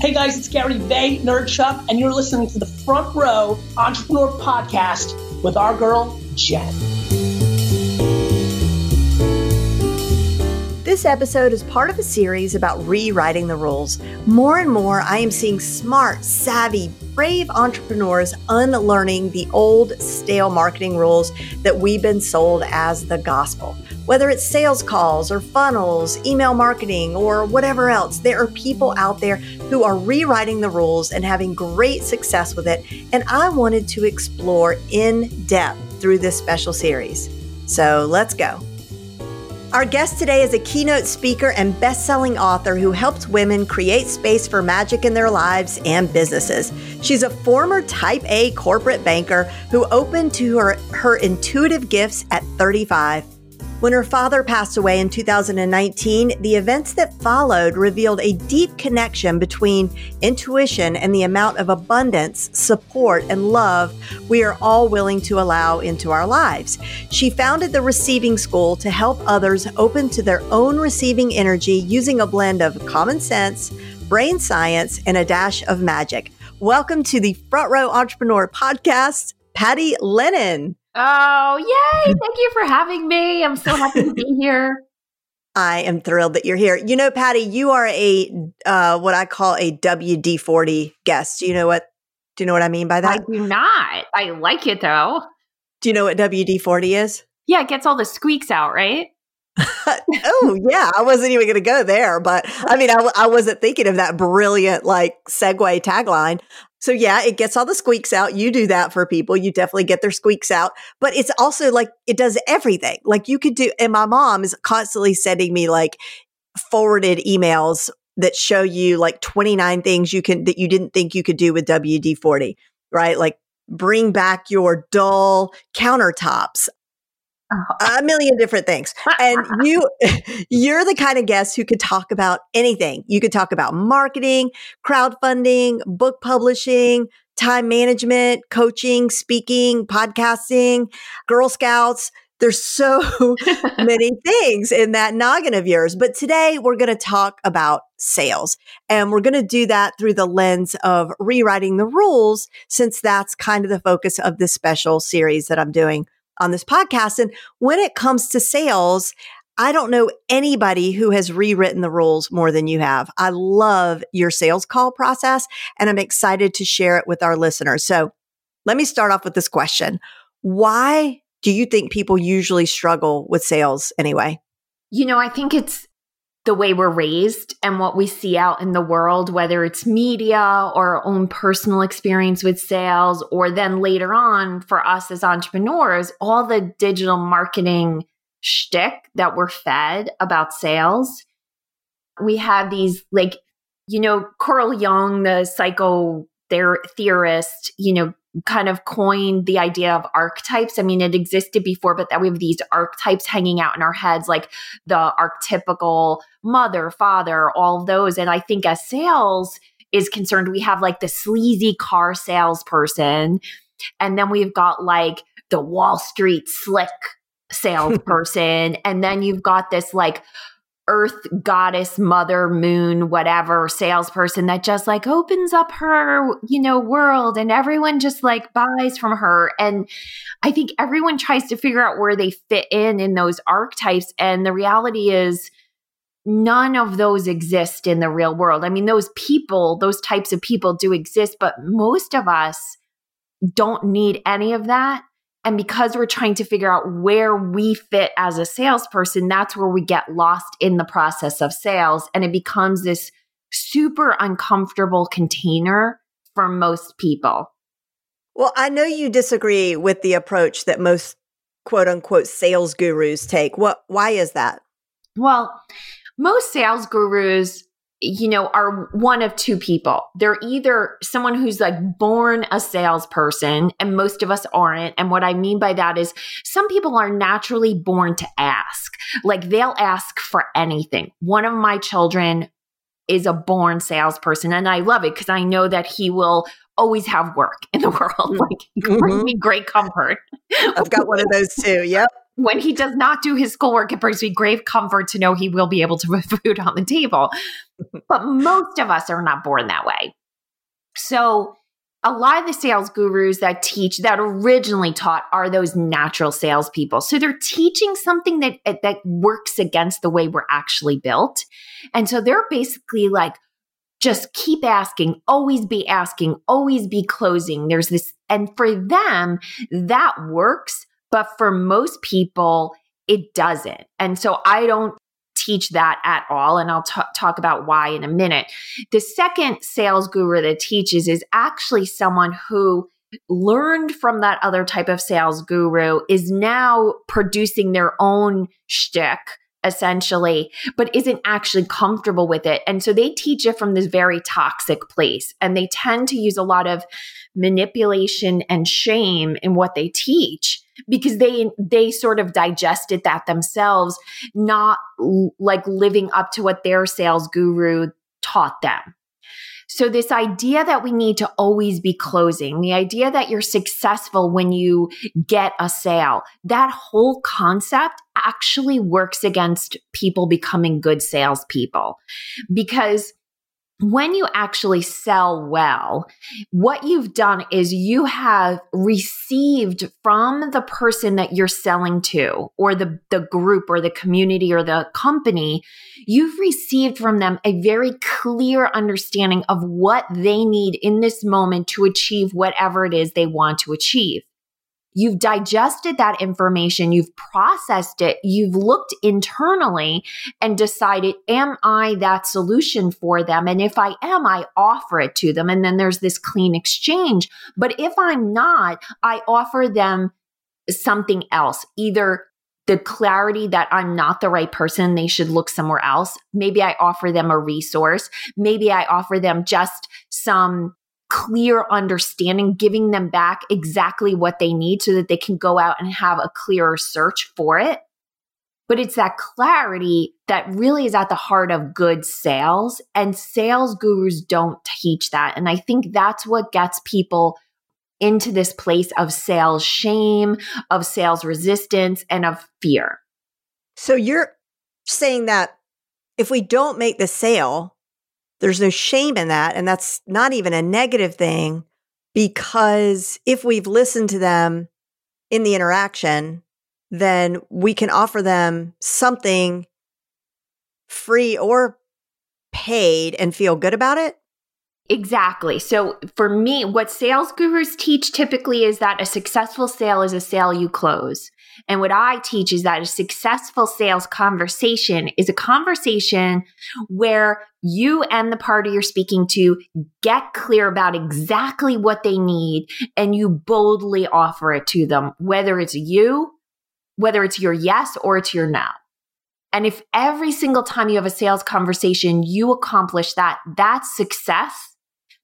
Hey guys, it's Gary Vay, Vaynerchuk, and you're listening to the Front Row Entrepreneur Podcast with our girl, Jen. This episode is part of a series about rewriting the rules. More and more, I am seeing smart, savvy, brave entrepreneurs unlearning the old, stale marketing rules that we've been sold as the gospel. Whether it's sales calls or funnels, email marketing, or whatever else, there are people out there who are rewriting the rules and having great success with it. And I wanted to explore in depth through this special series. So let's go. Our guest today is a keynote speaker and best selling author who helps women create space for magic in their lives and businesses. She's a former type A corporate banker who opened to her, her intuitive gifts at 35 when her father passed away in 2019, the events that followed revealed a deep connection between intuition and the amount of abundance, support, and love we are all willing to allow into our lives. She founded the Receiving School to help others open to their own receiving energy using a blend of common sense, brain science, and a dash of magic. Welcome to the Front Row Entrepreneur Podcast, Patty Lennon. Oh, yay. Thank you for having me. I'm so happy to be here. I am thrilled that you're here. You know, Patty, you are a uh, what I call a WD forty guest. Do you know what? Do you know what I mean by that? I do not. I like it though. Do you know what WD forty is? Yeah, it gets all the squeaks out, right? oh yeah, I wasn't even going to go there, but I mean, I, I wasn't thinking of that brilliant like segue tagline. So yeah, it gets all the squeaks out. You do that for people. You definitely get their squeaks out, but it's also like it does everything. Like you could do, and my mom is constantly sending me like forwarded emails that show you like 29 things you can, that you didn't think you could do with WD 40, right? Like bring back your dull countertops. Uh-huh. a million different things. And you you're the kind of guest who could talk about anything. You could talk about marketing, crowdfunding, book publishing, time management, coaching, speaking, podcasting, Girl Scouts. There's so many things in that noggin of yours. But today we're going to talk about sales and we're going to do that through the lens of rewriting the rules since that's kind of the focus of this special series that I'm doing on this podcast. And when it comes to sales, I don't know anybody who has rewritten the rules more than you have. I love your sales call process and I'm excited to share it with our listeners. So let me start off with this question. Why do you think people usually struggle with sales anyway? You know, I think it's the way we're raised and what we see out in the world, whether it's media or our own personal experience with sales, or then later on for us as entrepreneurs, all the digital marketing shtick that we're fed about sales. We have these like, you know, Carl Jung, the psycho theorist, you know, kind of coined the idea of archetypes. I mean, it existed before, but that we have these archetypes hanging out in our heads, like the archetypical mother, father, all of those. And I think as sales is concerned, we have like the sleazy car salesperson. And then we've got like the Wall Street slick salesperson. and then you've got this like earth goddess, mother, moon, whatever salesperson that just like opens up her, you know, world and everyone just like buys from her. And I think everyone tries to figure out where they fit in in those archetypes. And the reality is, none of those exist in the real world. I mean, those people, those types of people do exist, but most of us don't need any of that. And because we're trying to figure out where we fit as a salesperson, that's where we get lost in the process of sales. And it becomes this super uncomfortable container for most people. Well, I know you disagree with the approach that most quote unquote sales gurus take. What why is that? Well, most sales gurus you know, are one of two people. They're either someone who's like born a salesperson, and most of us aren't. And what I mean by that is some people are naturally born to ask. Like they'll ask for anything. One of my children is a born salesperson, and I love it because I know that he will always have work in the world. Like, mm-hmm. brings me great comfort. I've got one of those too. Yep when he does not do his schoolwork, it brings me grave comfort to know he will be able to put food on the table. but most of us are not born that way. So, a lot of the sales gurus that teach that originally taught are those natural salespeople. So they're teaching something that that works against the way we're actually built, and so they're basically like, just keep asking, always be asking, always be closing. There's this, and for them that works but for most people, it doesn't. And so I don't teach that at all. And I'll t- talk about why in a minute. The second sales guru that teaches is actually someone who learned from that other type of sales guru, is now producing their own shtick essentially, but isn't actually comfortable with it. And so they teach it from this very toxic place. And they tend to use a lot of manipulation and shame in what they teach because they they sort of digested that themselves not l- like living up to what their sales guru taught them. So this idea that we need to always be closing the idea that you're successful when you get a sale that whole concept actually works against people becoming good salespeople. Because when you actually sell well, what you've done is you have received from the person that you're selling to, or the, the group, or the community, or the company, you've received from them a very clear understanding of what they need in this moment to achieve whatever it is they want to achieve. You've digested that information, you've processed it, you've looked internally and decided, am I that solution for them? And if I am, I offer it to them. And then there's this clean exchange. But if I'm not, I offer them something else, either the clarity that I'm not the right person, they should look somewhere else. Maybe I offer them a resource. Maybe I offer them just some clear understanding, giving them back exactly what they need so that they can go out and have a clearer search for it. But it's that clarity that really is at the heart of good sales. And sales gurus don't teach that. And I think that's what gets people into this place of sales shame, of sales resistance, and of fear. So you're saying that if we don't make the sale, there's no shame in that. And that's not even a negative thing because if we've listened to them in the interaction, then we can offer them something free or paid and feel good about it. Exactly. So for me, what sales gurus teach typically is that a successful sale is a sale you close. And what I teach is that a successful sales conversation is a conversation where you and the party you're speaking to get clear about exactly what they need and you boldly offer it to them, whether it's you, whether it's your yes or it's your no. And if every single time you have a sales conversation, you accomplish that, that's success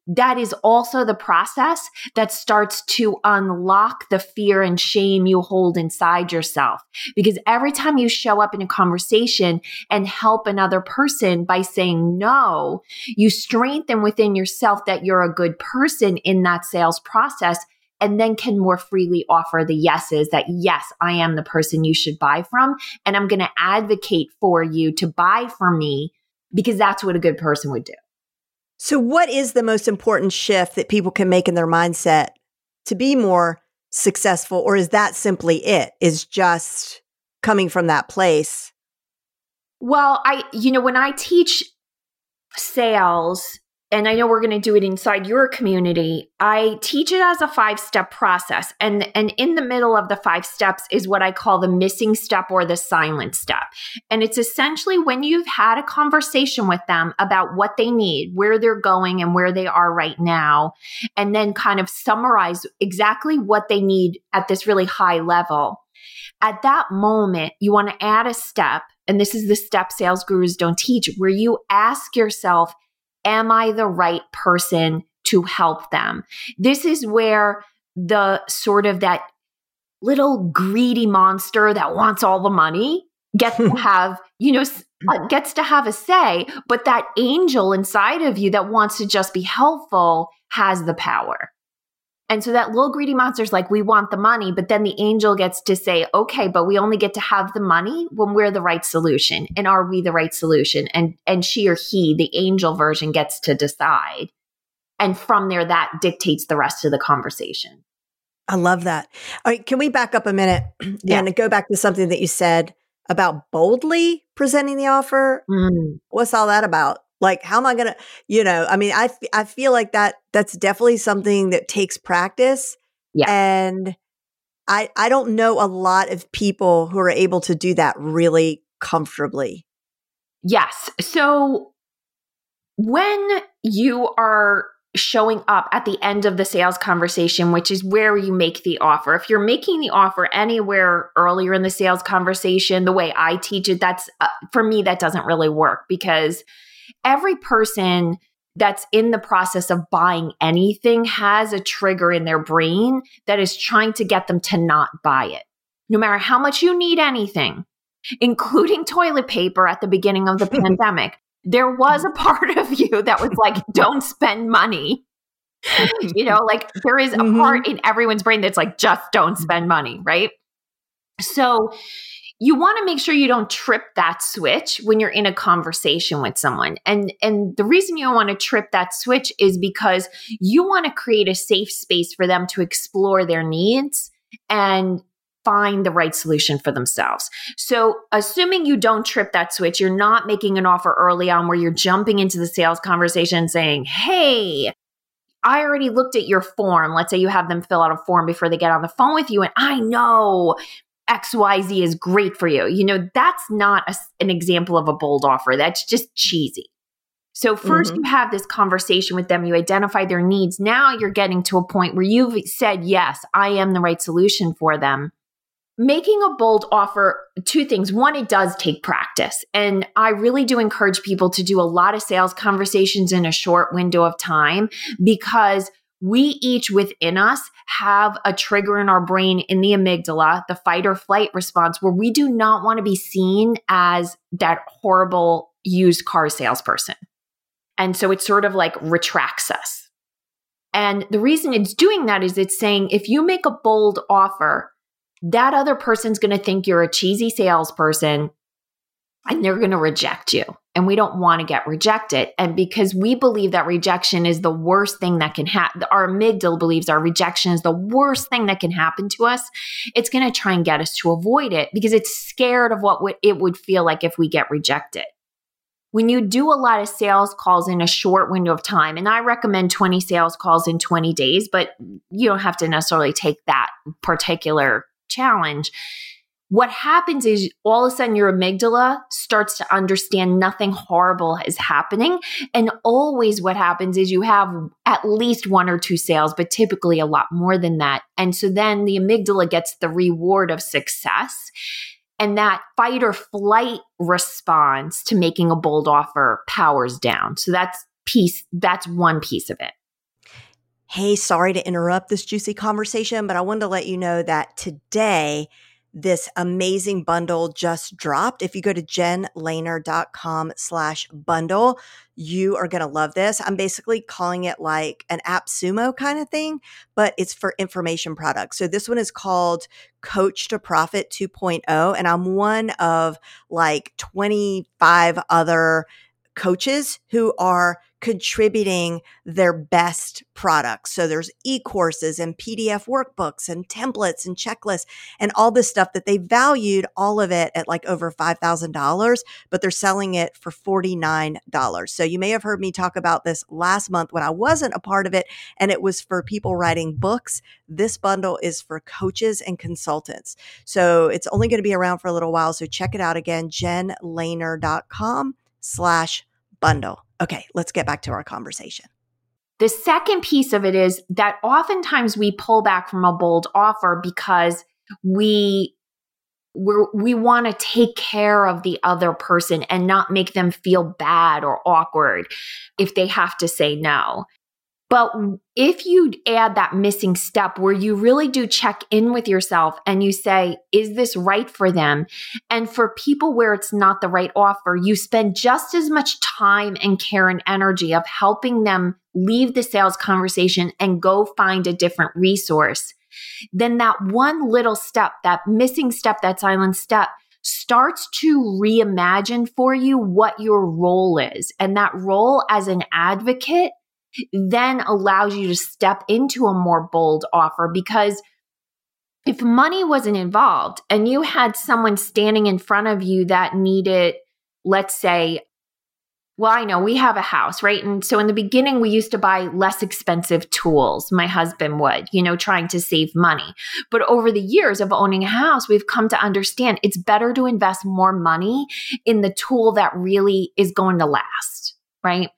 that is also the process that starts to unlock the fear and shame you hold inside yourself. Because every time you show up in a conversation and help another person by saying no, you strengthen within yourself that you're a good person in that sales process and then can more freely offer the yeses that yes, I am the person you should buy from. And I'm going to advocate for you to buy from me because that's what a good person would do. So, what is the most important shift that people can make in their mindset to be more successful? Or is that simply it? Is just coming from that place Well, I, you know, when I teach sales, and I know we're going to do it inside your community. I teach it as a five step process. And, and in the middle of the five steps is what I call the missing step or the silent step. And it's essentially when you've had a conversation with them about what they need, where they're going and where they are right now, and then kind of summarize exactly what they need at this really high level. At that moment, you want to add a step. And this is the step sales gurus don't teach, where you ask yourself, am I the right person to help them? This is where the sort of that little greedy monster that wants all the money gets to have, you know, uh, gets to have a say, but that angel inside of you that wants to just be helpful has the power. And so that little greedy monster's like, we want the money, but then the angel gets to say, okay, but we only get to have the money when we're the right solution. And are we the right solution? And and she or he, the angel version, gets to decide. And from there, that dictates the rest of the conversation. I love that. All right, can we back up a minute yeah. and go back to something that you said about boldly presenting the offer? Mm. What's all that about? Like, how am I going to, you know, I mean, I, I feel like that, that's definitely something that takes practice. Yeah. And I, I don't know a lot of people who are able to do that really comfortably. Yes. So when you are showing up at the end of the sales conversation, which is where you make the offer. If you're making the offer anywhere earlier in the sales conversation, the way I teach it, that's uh, for me, that doesn't really work because every person that's in the process of buying anything has a trigger in their brain that is trying to get them to not buy it. No matter how much you need anything, including toilet paper at the beginning of the pandemic, there was a part of you that was like, don't spend money. you know, like there is a mm-hmm. part in everyone's brain that's like, just don't spend money, right? So you want to make sure you don't trip that switch when you're in a conversation with someone. And and the reason you want to trip that switch is because you want to create a safe space for them to explore their needs and find the right solution for themselves. So, assuming you don't trip that switch, you're not making an offer early on where you're jumping into the sales conversation saying, "Hey, I already looked at your form. Let's say you have them fill out a form before they get on the phone with you. And I know XYZ is great for you. You know, that's not a, an example of a bold offer. That's just cheesy. So, 1st mm-hmm. you have this conversation with them, you identify their needs. Now you're getting to a point where you've said, Yes, I am the right solution for them. Making a bold offer, two things. One, it does take practice. And I really do encourage people to do a lot of sales conversations in a short window of time because we each within us have a trigger in our brain in the amygdala, the fight or flight response, where we do not want to be seen as that horrible used car salesperson. And so it sort of like retracts us. And the reason it's doing that is it's saying if you make a bold offer, that other person's going to think you're a cheesy salesperson and they're going to reject you and we don't want to get rejected. And because we believe that rejection is the worst thing that can happen, our amygdala believes our rejection is the worst thing that can happen to us. It's going to try and get us to avoid it because it's scared of what it would feel like if we get rejected. When you do a lot of sales calls in a short window of time, and I recommend 20 sales calls in 20 days, but you don't have to necessarily take that particular challenge what happens is all of a sudden your amygdala starts to understand nothing horrible is happening. And always what happens is you have at least one or two sales, but typically a lot more than that. And so then the amygdala gets the reward of success. And that fight or flight response to making a bold offer powers down. So that's piece, that's one piece of it. Hey, sorry to interrupt this juicy conversation, but I wanted to let you know that today, this amazing bundle just dropped. If you go to jenlehner.com slash bundle, you are going to love this. I'm basically calling it like an AppSumo kind of thing, but it's for information products. So this one is called Coach to Profit 2.0. And I'm one of like 25 other coaches who are contributing their best products. So there's e-courses and PDF workbooks and templates and checklists and all this stuff that they valued all of it at like over $5,000, but they're selling it for $49. So you may have heard me talk about this last month when I wasn't a part of it and it was for people writing books. This bundle is for coaches and consultants. So it's only going to be around for a little while. So check it out again, jenlehner.com slash bundle. Okay, let's get back to our conversation. The second piece of it is that oftentimes we pull back from a bold offer because we we we want to take care of the other person and not make them feel bad or awkward if they have to say no. But if you add that missing step where you really do check in with yourself and you say, is this right for them? And for people where it's not the right offer, you spend just as much time and care and energy of helping them leave the sales conversation and go find a different resource. Then that one little step, that missing step, that silent step, starts to reimagine for you what your role is. And that role as an advocate then allows you to step into a more bold offer because if money wasn't involved and you had someone standing in front of you that needed, let's say, well, I know we have a house, right? And so in the beginning, we used to buy less expensive tools. My husband would, you know, trying to save money. But over the years of owning a house, we've come to understand it's better to invest more money in the tool that really is going to last, right?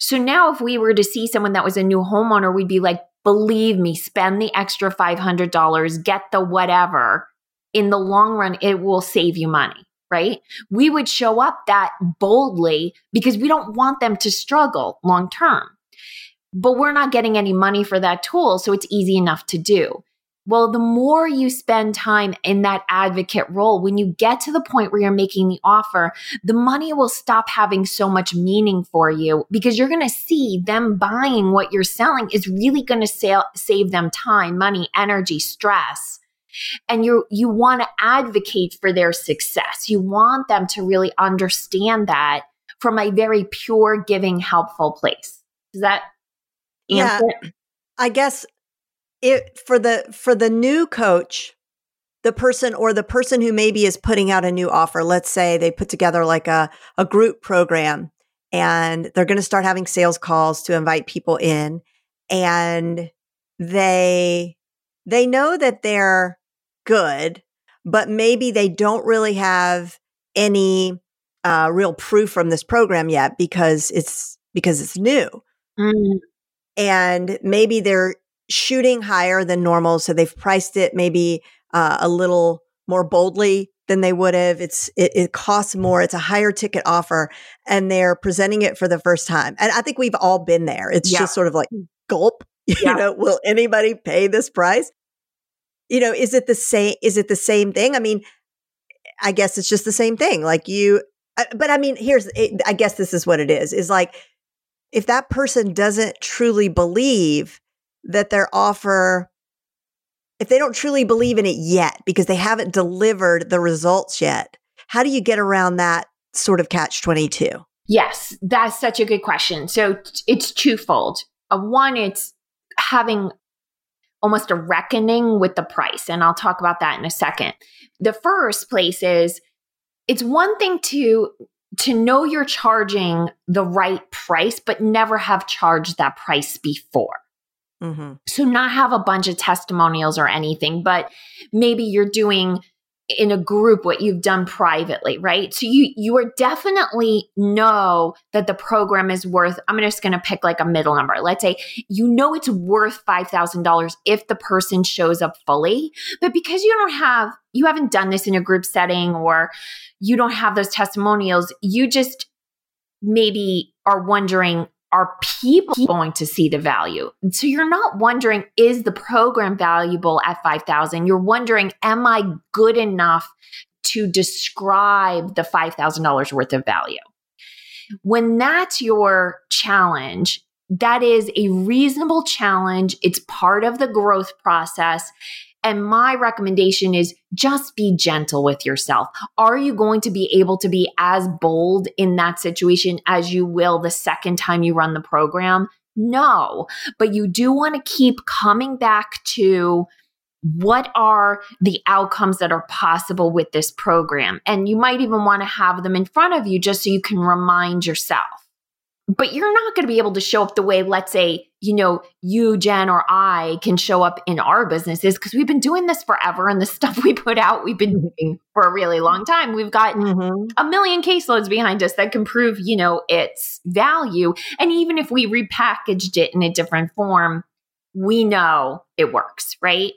So now if we were to see someone that was a new homeowner, we'd be like, believe me, spend the extra $500, get the whatever. In the long run, it will save you money, right? We would show up that boldly because we don't want them to struggle long term. But we're not getting any money for that tool, so it's easy enough to do. Well, the more you spend time in that advocate role, when you get to the point where you're making the offer, the money will stop having so much meaning for you because you're going to see them buying what you're selling is really going to save them time, money, energy, stress. And you you want to advocate for their success. You want them to really understand that from a very pure, giving, helpful place. Does that answer? Yeah, I guess it for the for the new coach the person or the person who maybe is putting out a new offer let's say they put together like a, a group program and they're going to start having sales calls to invite people in and they they know that they're good but maybe they don't really have any uh, real proof from this program yet because it's because it's new mm. and maybe they're shooting higher than normal. So they've priced it maybe uh, a little more boldly than they would have. It's it, it, costs more. It's a higher ticket offer, and they're presenting it for the first time. And I think we've all been there. It's yeah. just sort of like gulp. You know, will anybody pay this price? You know, is it the same? Is it the same thing? I mean, I guess it's just the same thing. Like you, uh, but I mean, here's I guess this is what it is. Is like if that person doesn't truly believe that their offer, if they don't truly believe in it yet because they haven't delivered the results yet, how do you get around that sort of catch 22? Yes, that's such a good question. So it's twofold. Uh, one, it's having almost a reckoning with the price. And I'll talk about that in a second. The first place is it's one thing to to know you're charging the right price but never have charged that price before Mm-hmm. So, not have a bunch of testimonials or anything, but maybe you're doing in a group what you've done privately, right? So you you are definitely know that the program is worth I'm just going to pick like a middle number. Let's say you know it's worth $5,000 if the person shows up fully, but because you don't have you haven't done this in a group setting or you don't have those testimonials, you just maybe are wondering are people going to see the value? So you're not wondering, is the program valuable at 5,000? You're wondering, am I good enough to describe the $5,000 worth of value? When that's your challenge, that is a reasonable challenge. It's part of the growth process. And my recommendation is just be gentle with yourself. Are you going to be able to be as bold in that situation as you will the second time you run the program? No, but you do want to keep coming back to what are the outcomes that are possible with this program? And you might even want to have them in front of you just so you can remind yourself. But you're not going to be able to show up the way, let's say, you know, you, Jen, or I can show up in our businesses because we've been doing this forever and the stuff we put out, we've been doing for a really long time. We've got mm-hmm. a million caseloads behind us that can prove, you know, its value. And even if we repackaged it in a different form, we know it works, right?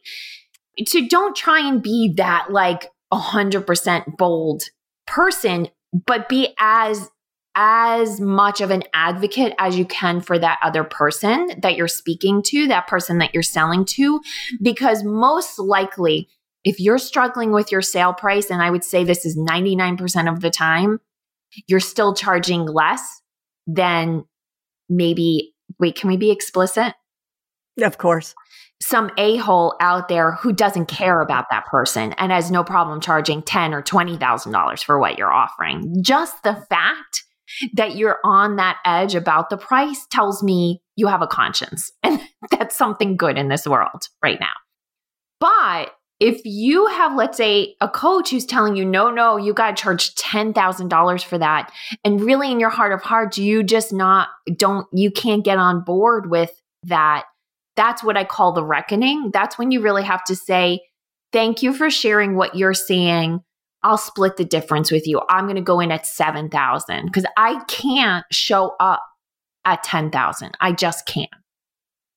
So don't try and be that like 100% bold person, but be as as much of an advocate as you can for that other person that you're speaking to, that person that you're selling to, because most likely, if you're struggling with your sale price, and I would say this is 99% of the time, you're still charging less than maybe, wait, can we be explicit? Of course. Some a hole out there who doesn't care about that person and has no problem charging ten or twenty thousand dollars for what you're offering. Just the fact that you're on that edge about the price tells me you have a conscience, and that's something good in this world right now. But if you have, let's say, a coach who's telling you, no, no, you got to charge $10,000 for that. And really in your heart of hearts, you just not, don't, you can't get on board with that that's what I call the reckoning. That's when you really have to say, Thank you for sharing what you're seeing. I'll split the difference with you. I'm going to go in at 7,000 because I can't show up at 10,000. I just can't.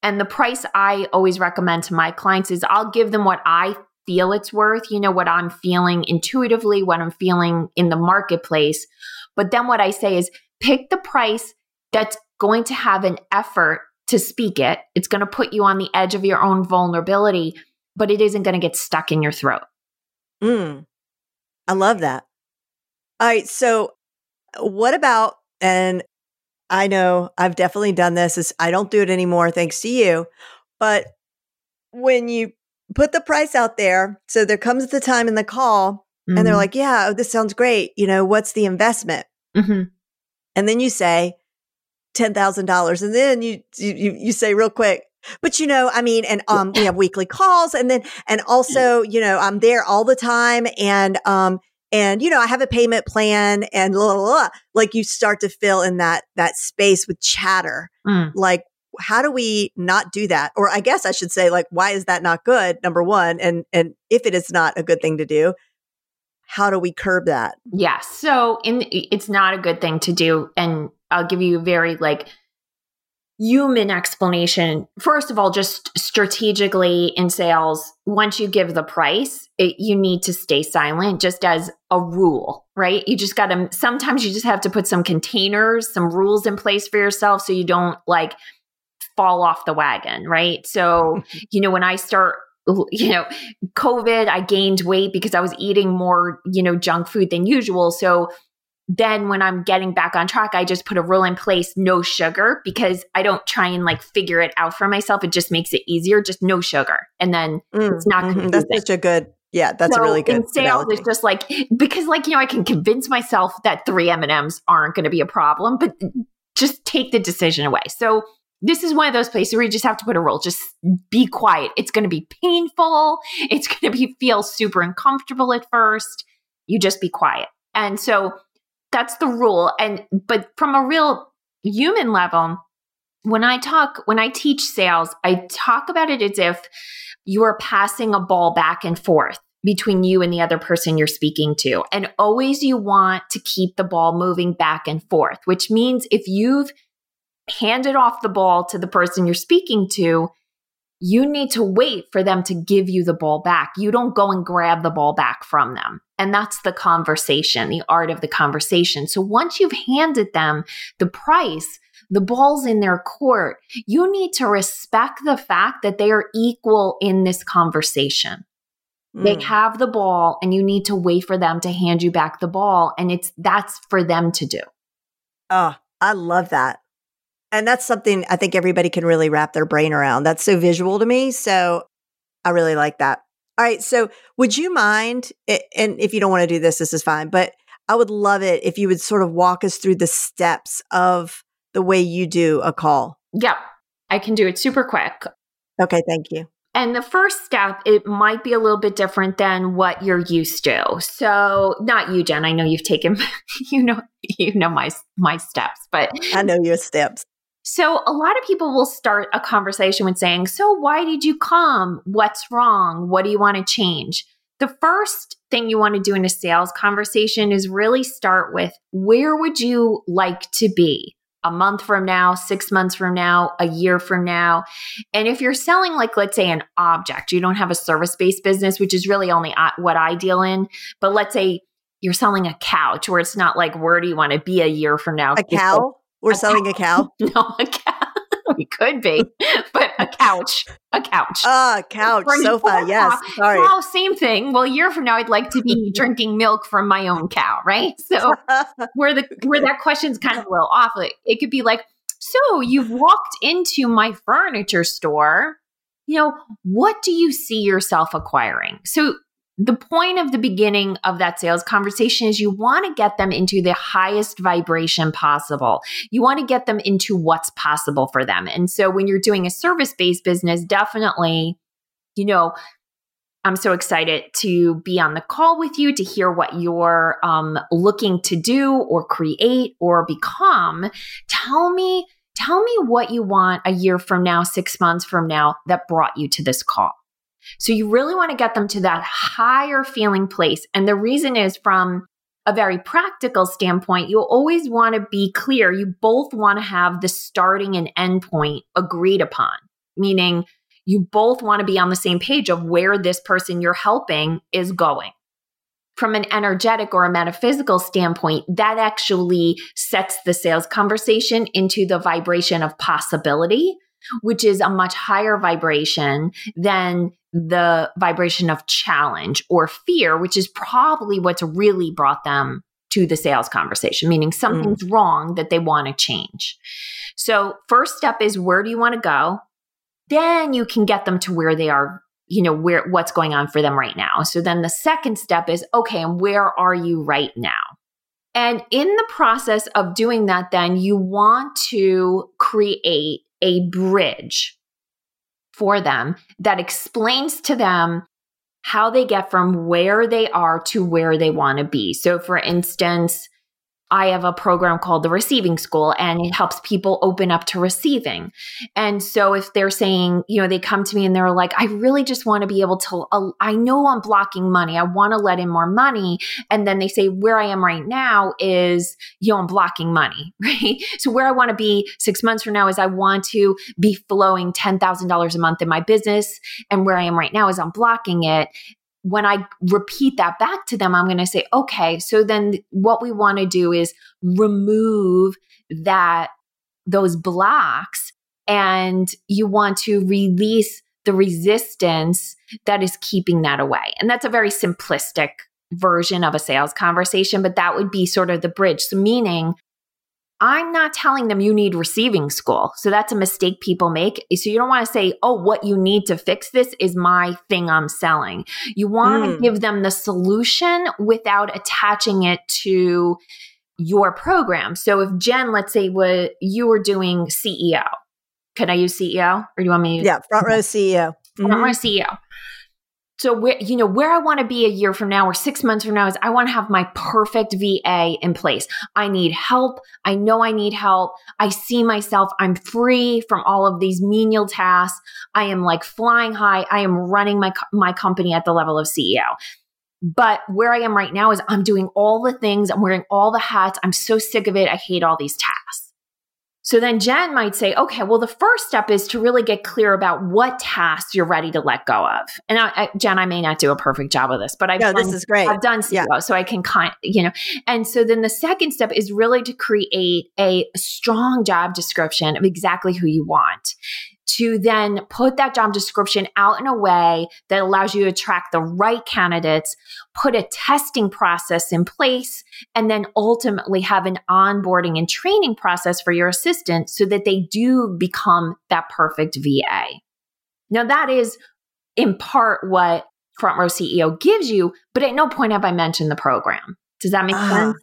And the price I always recommend to my clients is I'll give them what I feel it's worth, you know, what I'm feeling intuitively, what I'm feeling in the marketplace. But then what I say is pick the price that's going to have an effort to speak it. It's going to put you on the edge of your own vulnerability, but it isn't going to get stuck in your throat. Mm, I love that. All right. So, what about, and I know I've definitely done this, is I don't do it anymore thanks to you, but when you put the price out there, so there comes the time in the call mm-hmm. and they're mm-hmm. like, yeah, oh, this sounds great. You know, what's the investment? Mm-hmm. And then you say, ten thousand dollars, and then you, you you say real quick, but you know, I mean, and um, we have weekly calls, and then and also, you know, I'm there all the time, and um, and you know, I have a payment plan, and blah, blah, blah. like you start to fill in that that space with chatter, mm. like. How do we not do that? Or I guess I should say, like, why is that not good? Number one, and and if it is not a good thing to do, how do we curb that? Yeah. So in it's not a good thing to do. And I'll give you a very like human explanation. First of all, just strategically in sales, once you give the price, it, you need to stay silent just as a rule, right? You just got to, sometimes you just have to put some containers, some rules in place for yourself so you don't like fall off the wagon, right? So, you know, when I start you know, COVID, I gained weight because I was eating more, you know, junk food than usual. So then when I'm getting back on track, I just put a rule in place no sugar because I don't try and like figure it out for myself. It just makes it easier, just no sugar. And then mm, it's not mm-hmm. That's such a good yeah, that's so a really good. In sales, analogy. it's just like because, like you know, I can convince myself that three M and M's aren't going to be a problem, but just take the decision away. So this is one of those places where you just have to put a rule. Just be quiet. It's going to be painful. It's going to be feel super uncomfortable at first. You just be quiet. And so that's the rule. And but from a real human level, when I talk, when I teach sales, I talk about it as if you are passing a ball back and forth between you and the other person you're speaking to. And always you want to keep the ball moving back and forth, which means if you've handed off the ball to the person you're speaking to, you need to wait for them to give you the ball back. You don't go and grab the ball back from them. And that's the conversation, the art of the conversation. So once you've handed them the price, the ball's in their court, you need to respect the fact that they are equal in this conversation. Mm. They have the ball and you need to wait for them to hand you back the ball. And it's that's for them to do. Oh, I love that. And that's something I think everybody can really wrap their brain around. That's so visual to me. So I really like that. All right. So, would you mind, and if you don't want to do this, this is fine, but I would love it if you would sort of walk us through the steps of the way you do a call. Yep. I can do it super quick. Okay. Thank you. And the first step, it might be a little bit different than what you're used to. So, not you, Jen. I know you've taken, you know, you know my my steps, but I know your steps. So, a lot of people will start a conversation with saying, "So, why did you come? What's wrong? What do you want to change?" The first thing you want to do in a sales conversation is really start with where would you like to be? a month from now, six months from now, a year from now. And if you're selling, like, let's say, an object, you don't have a service based business, which is really only what I deal in. But let's say you're selling a couch where it's not like, where do you want to be a year from now? A cow? We're a selling cow. a cow? no, a cow. we could be, but a couch, a couch. Ah, couch, sofa, yes. Sorry. Well, same thing. Well, a year from now, I'd like to be drinking milk from my own cow, right? So where the where that question's kind of a little off, it could be like, so you've walked into my furniture store. You know, what do you see yourself acquiring? So the point of the beginning of that sales conversation is you want to get them into the highest vibration possible. You want to get them into what's possible for them. And so when you're doing a service based business, definitely, you know, I'm so excited to be on the call with you to hear what you're um, looking to do or create or become. Tell me, tell me what you want a year from now, six months from now that brought you to this call. So you really want to get them to that higher feeling place. And the reason is from a very practical standpoint, you'll always want to be clear. You both want to have the starting and end point agreed upon, meaning you both want to be on the same page of where this person you're helping is going. From an energetic or a metaphysical standpoint, that actually sets the sales conversation into the vibration of possibility, which is a much higher vibration than the vibration of challenge or fear, which is probably what's really brought them to the sales conversation, meaning something's mm. wrong that they want to change. So, first step is where do you want to go? Then you can get them to where they are, you know, where what's going on for them right now. So then the second step is okay, and where are you right now? And in the process of doing that, then you want to create a bridge for them that explains to them how they get from where they are to where they want to be. So, for instance, I have a program called the Receiving School, and it helps people open up to receiving. And so, if they're saying, you know, they come to me and they're like, I really just want to be able to, uh, I know I'm blocking money. I want to let in more money. And then they say, where I am right now is, you know, I'm blocking money, right? So, where I want to be six months from now is I want to be flowing $10,000 a month in my business. And where I am right now is I'm blocking it when I repeat that back to them, I'm going to say, okay, so then what we want to do is remove that, those blocks, and you want to release the resistance that is keeping that away. And that's a very simplistic version of a sales conversation, but that would be sort of the bridge. So, meaning I'm not telling them you need receiving school. So that's a mistake people make. So you don't want to say, oh, what you need to fix this is my thing I'm selling. You want mm. to give them the solution without attaching it to your program. So if Jen, let's say what you were doing CEO, can I use CEO or do you want me to use? Yeah, front row CEO. Front mm-hmm. row CEO so where you know where i want to be a year from now or six months from now is i want to have my perfect va in place. I need help. I know i need help. I see myself. I'm free from all of these menial tasks. I am like flying high. I am running my my company at the level of ceo but where i am right now is i'm doing all the things. I'm wearing all the hats. I'm so sick of it. I hate all these tasks so then Jen might say, okay, well, the first step is to really get clear about what tasks you're ready to let go of. And I, I, Jen, I may not do a perfect job of this, but I've no, done, this is great. I've done CEO, yeah. so I can kind, you know. And so then the second step is really to create a strong job description of exactly who you want to then put that job description out in a way that allows you to attract the right candidates, put a testing process in place, and then ultimately have an onboarding and training process for your assistant so that they do become that perfect VA. Now, that is in part what Front Row CEO gives you, but at no point have I mentioned the program. Does that make uh, sense?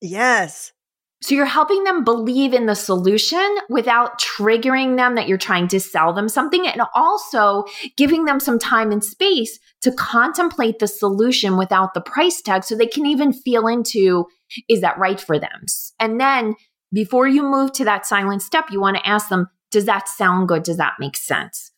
Yes. So you're helping them believe in the solution without triggering them that you're trying to sell them something and also giving them some time and space to contemplate the solution without the price tag so they can even feel into is that right for them? And then before you move to that silent step, you want to ask them, does that sound good? Does that make sense?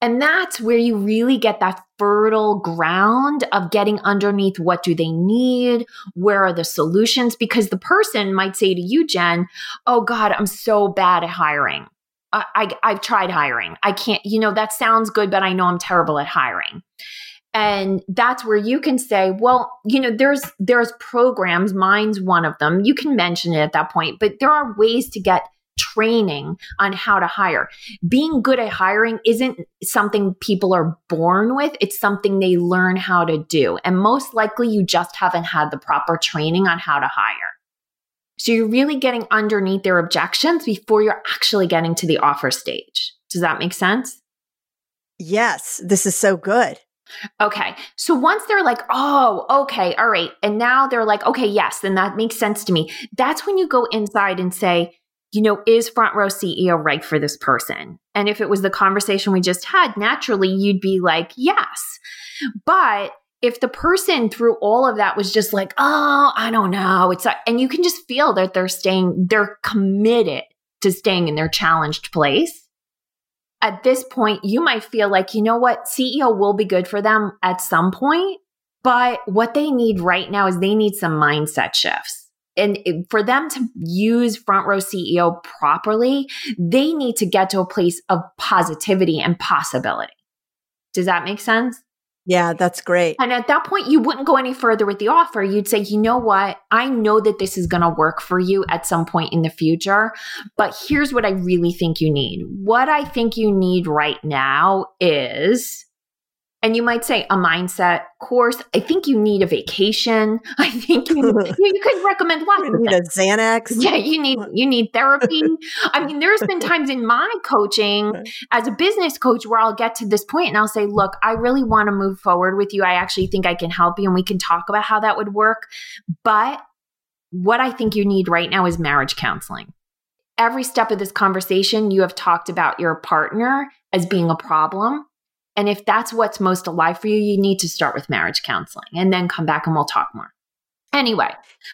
And that's where you really get that fertile ground of getting underneath what do they need? Where are the solutions? Because the person might say to you, Jen, Oh God, I'm so bad at hiring. I, I, have tried hiring. I can't, you know, that sounds good, but I know I'm terrible at hiring. And that's where you can say, well, you know, there's there's programs, mine's one of them. You can mention it at that point, but there are ways to get training on how to hire. Being good at hiring isn't something people are born with, it's something they learn how to do. And most likely, you just haven't had the proper training on how to hire. So you're really getting underneath their objections before you're actually getting to the offer stage. Does that make sense? Yes, this is so good. Okay. So once they're like, oh, okay, all right. And now they're like, okay, yes, then that makes sense to me. That's when you go inside and say, you know, is front row CEO right for this person? And if it was the conversation we just had, naturally you'd be like, yes. But if the person through all of that was just like, oh, I don't know, it's, and you can just feel that they're staying, they're committed to staying in their challenged place. At this point, you might feel like, you know what, CEO will be good for them at some point, but what they need right now is they need some mindset shifts and for them to use front row CEO properly, they need to get to a place of positivity and possibility. Does that make sense? Yeah, that's great. And at that point, you wouldn't go any further with the offer. You'd say, you know what? I know that this is going to work for you at some point in the future, but here's what I really think you need. What I think you need right now is and you might say a mindset course. I think you need a vacation. I think you, you could recommend lots. You need a Xanax. Yeah, you need you need therapy. I mean, there's been times in my coaching as a business coach where I'll get to this point and I'll say, "Look, I really want to move forward with you. I actually think I can help you, and we can talk about how that would work." But what I think you need right now is marriage counseling. Every step of this conversation, you have talked about your partner as being a problem and if that's what's most alive for you, you need to start with marriage counseling and then come back and we'll talk more. Anyway,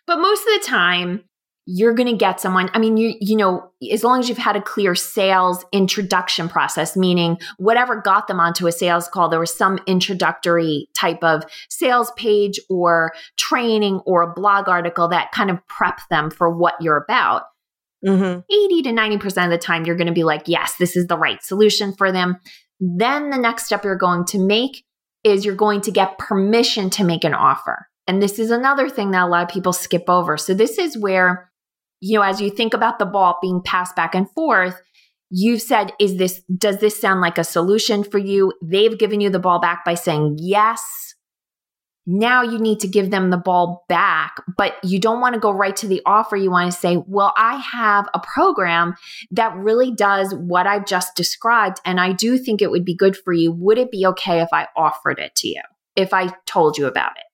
but most of the time, you're going to get someone i mean you you know as long as you've had a clear sales introduction process meaning whatever got them onto a sales call there was some introductory type of sales page or training or a blog article that kind of prep them for what you're about mm-hmm. 80 to 90% of the time you're going to be like yes this is the right solution for them then the next step you're going to make is you're going to get permission to make an offer. And this is another thing that a lot of people skip over. So this is where, you know, as you think about the ball being passed back and forth, you've said, is this, does this sound like a solution for you? They've given you the ball back by saying yes now you need to give them the ball back, but you don't want to go right to the offer. You want to say, well, I have a program that really does what I've just described. And I do think it would be good for you. Would it be okay if I offered it to you? If I told you about it?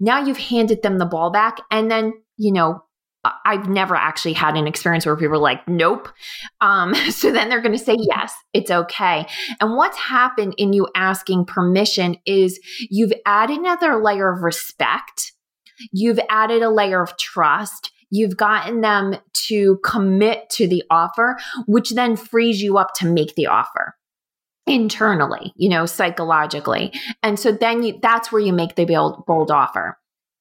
Now you've handed them the ball back. And then, you know, I've never actually had an experience where people are like, nope. Um, so then they're going to say, yes, it's okay. And what's happened in you asking permission is you've added another layer of respect, you've added a layer of trust. You've gotten them to commit to the offer, which then frees you up to make the offer internally, you know, psychologically. And so then you, that's where you make the bold, bold offer.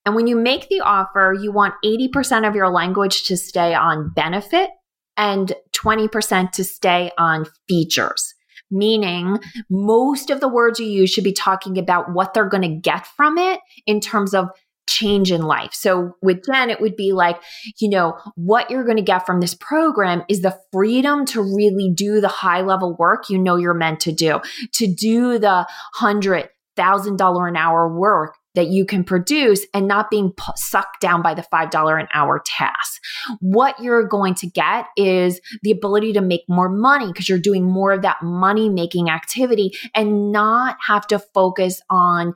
And when you make the offer, you want 80% of your language to stay on benefit and 20% to stay on features. Meaning, most of the words you use should be talking about what they're going to get from it in terms of change in life. So with Jen, it would be like, you know, what you're going to get from this program is the freedom to really do the high level work you know you're meant to do, to do the hundred thousand dollar an hour work that you can produce and not being p- sucked down by the $5 an hour task. What you're going to get is the ability to make more money because you're doing more of that money making activity and not have to focus on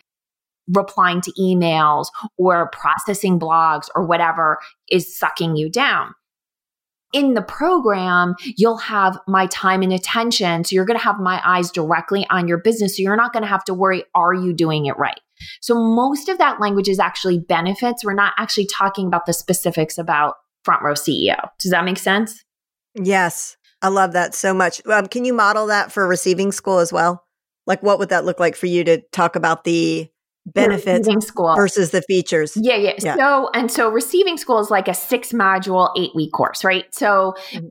replying to emails or processing blogs or whatever is sucking you down in the program, you'll have my time and attention. So you're going to have my eyes directly on your business. So you're not going to have to worry, are you doing it right? So most of that language is actually benefits. We're not actually talking about the specifics about front row CEO. Does that make sense? Yes. I love that so much. Um, can you model that for receiving school as well? Like, what would that look like for you to talk about the benefits school versus the features. Yeah, yeah, yeah. So and so receiving school is like a six module, eight week course, right? So mm-hmm.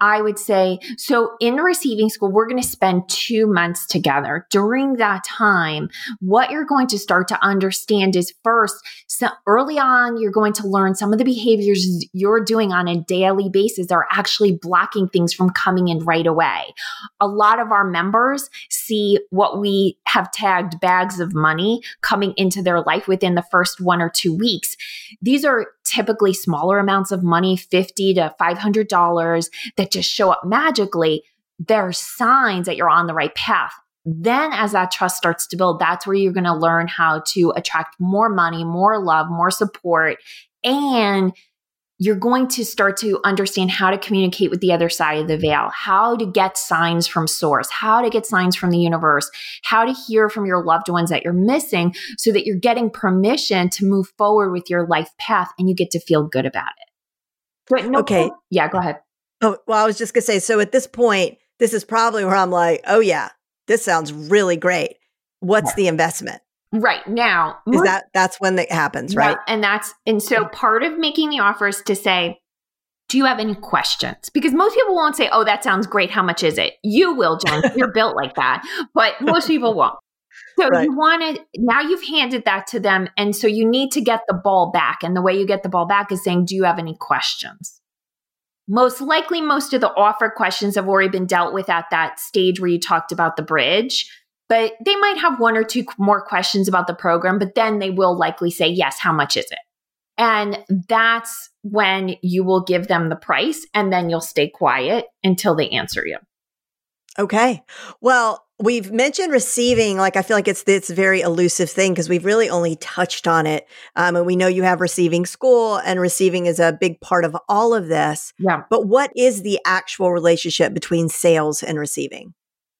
I would say, so in receiving school, we're going to spend two months together. During that time, what you're going to start to understand is first, so early on, you're going to learn some of the behaviors you're doing on a daily basis are actually blocking things from coming in right away. A lot of our members see what we have tagged bags of money coming into their life within the first one or two weeks. These are typically smaller amounts of money, 50 to $500 that just show up magically. There are signs that you're on the right path. Then, as that trust starts to build, that's where you're going to learn how to attract more money, more love, more support, and you're going to start to understand how to communicate with the other side of the veil, how to get signs from source, how to get signs from the universe, how to hear from your loved ones that you're missing so that you're getting permission to move forward with your life path and you get to feel good about it. But no, okay. Yeah, go ahead. Oh, well, I was just going to say so at this point, this is probably where I'm like, oh, yeah, this sounds really great. What's yeah. the investment? Right now, is that that's when it happens, right? and that's and so part of making the offer is to say, do you have any questions? Because most people won't say, "Oh, that sounds great. How much is it?" You will, Jen. You're built like that, but most people won't. So right. you want to now you've handed that to them, and so you need to get the ball back. And the way you get the ball back is saying, "Do you have any questions?" Most likely, most of the offer questions have already been dealt with at that stage where you talked about the bridge but they might have one or two more questions about the program, but then they will likely say, yes, how much is it? And that's when you will give them the price and then you'll stay quiet until they answer you. Okay. Well, we've mentioned receiving, like I feel like it's this very elusive thing because we've really only touched on it. Um, and we know you have receiving school and receiving is a big part of all of this. Yeah. But what is the actual relationship between sales and receiving?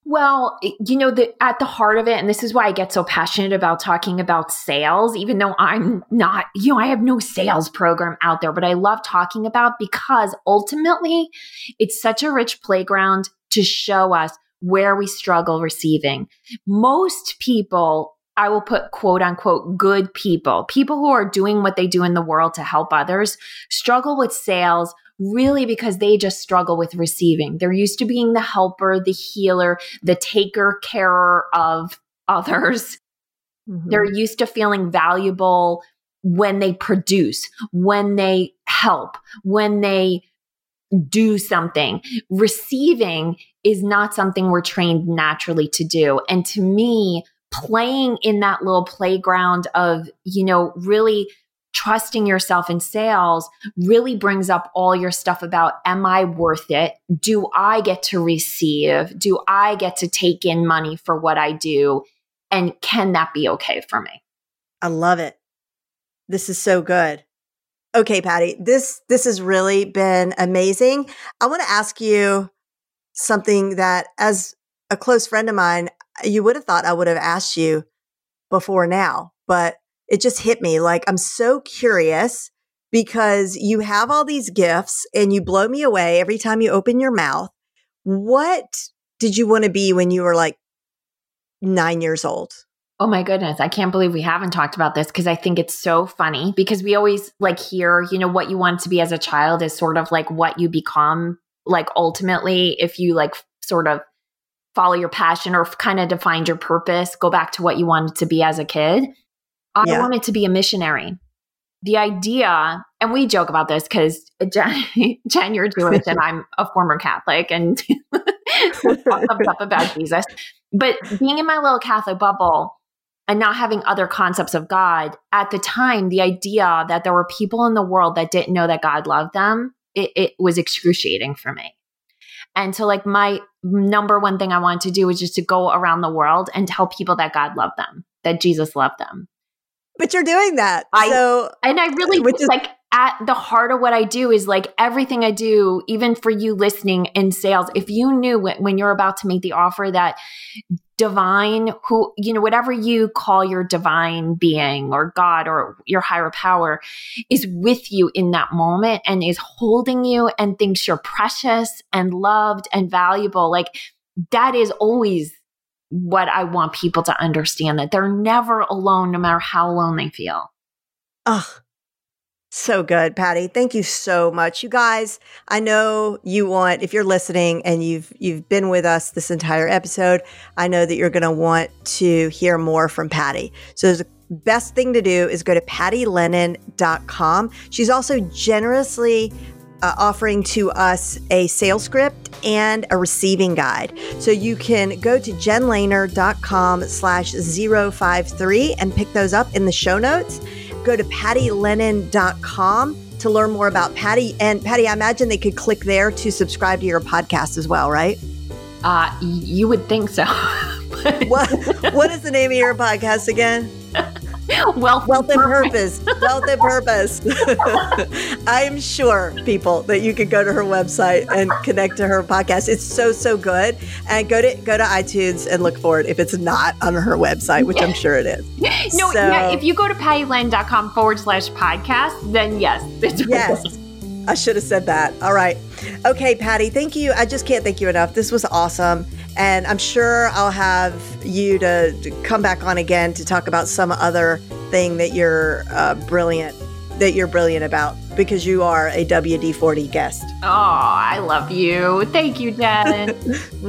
Well, you know, the, at the heart of it, and this is why I get so passionate about talking about sales, even though I'm not, you know, I have no sales program out there, but I love talking about because ultimately it's such a rich playground to show us where we struggle receiving. Most people, I will put quote unquote good people, people who are doing what they do in the world to help others, struggle with sales really because they just struggle with receiving. They're used to being the helper, the healer, the taker, carer of others. Mm-hmm. They're used to feeling valuable when they produce, when they help, when they do something. Receiving is not something we're trained naturally to do. And to me, playing in that little playground of, you know, really trusting yourself in sales really brings up all your stuff about am I worth it? Do I get to receive? Do I get to take in money for what I do? And can that be okay for me? I love it. This is so good. Okay, Patty, this this has really been amazing. I want to ask you something that as a close friend of mine, you would have thought I would have asked you before now, but it just hit me like I'm so curious because you have all these gifts and you blow me away every time you open your mouth. What did you want to be when you were like nine years old? Oh my goodness. I can't believe we haven't talked about this because I think it's so funny because we always like hear, you know, what you want to be as a child is sort of like what you become, like ultimately, if you like sort of follow your passion or kind of define your purpose, go back to what you wanted to be as a kid. I yeah. wanted to be a missionary. The idea, and we joke about this because Jen, Jen, you're Jewish and I'm a former Catholic and pumped up about Jesus. But being in my little Catholic bubble, and not having other concepts of God, at the time, the idea that there were people in the world that didn't know that God loved them, it, it was excruciating for me. And so, like, my number one thing I wanted to do was just to go around the world and tell people that God loved them, that Jesus loved them. But you're doing that. I, so, and I really, which is, like, at the heart of what I do is like everything I do, even for you listening in sales, if you knew when, when you're about to make the offer that divine, who, you know, whatever you call your divine being or God or your higher power is with you in that moment and is holding you and thinks you're precious and loved and valuable. Like that is always what I want people to understand that they're never alone, no matter how alone they feel. Oh, so good, Patty. Thank you so much. You guys, I know you want if you're listening and you've you've been with us this entire episode, I know that you're going to want to hear more from Patty. So the best thing to do is go to pattylennon.com. She's also generously uh, offering to us a sales script and a receiving guide. So you can go to jenlehner.com slash 053 and pick those up in the show notes go to pattylennon.com to learn more about Patty. And Patty, I imagine they could click there to subscribe to your podcast as well, right? Uh, you would think so. what, what is the name of your podcast again? Wealth, Wealth and Purpose. Wealth and Purpose. I'm sure, people, that you could go to her website and connect to her podcast. It's so, so good. And go to go to iTunes and look for it if it's not on her website, which I'm sure it is. No, so, yeah, if you go to pattylennon.com forward slash podcast, then yes. yes. I should have said that. All right. Okay, Patty, thank you. I just can't thank you enough. This was awesome. And I'm sure I'll have you to, to come back on again to talk about some other thing that you're uh, brilliant that you're brilliant about because you are a WD 40 guest. Oh, I love you. Thank you, Jen.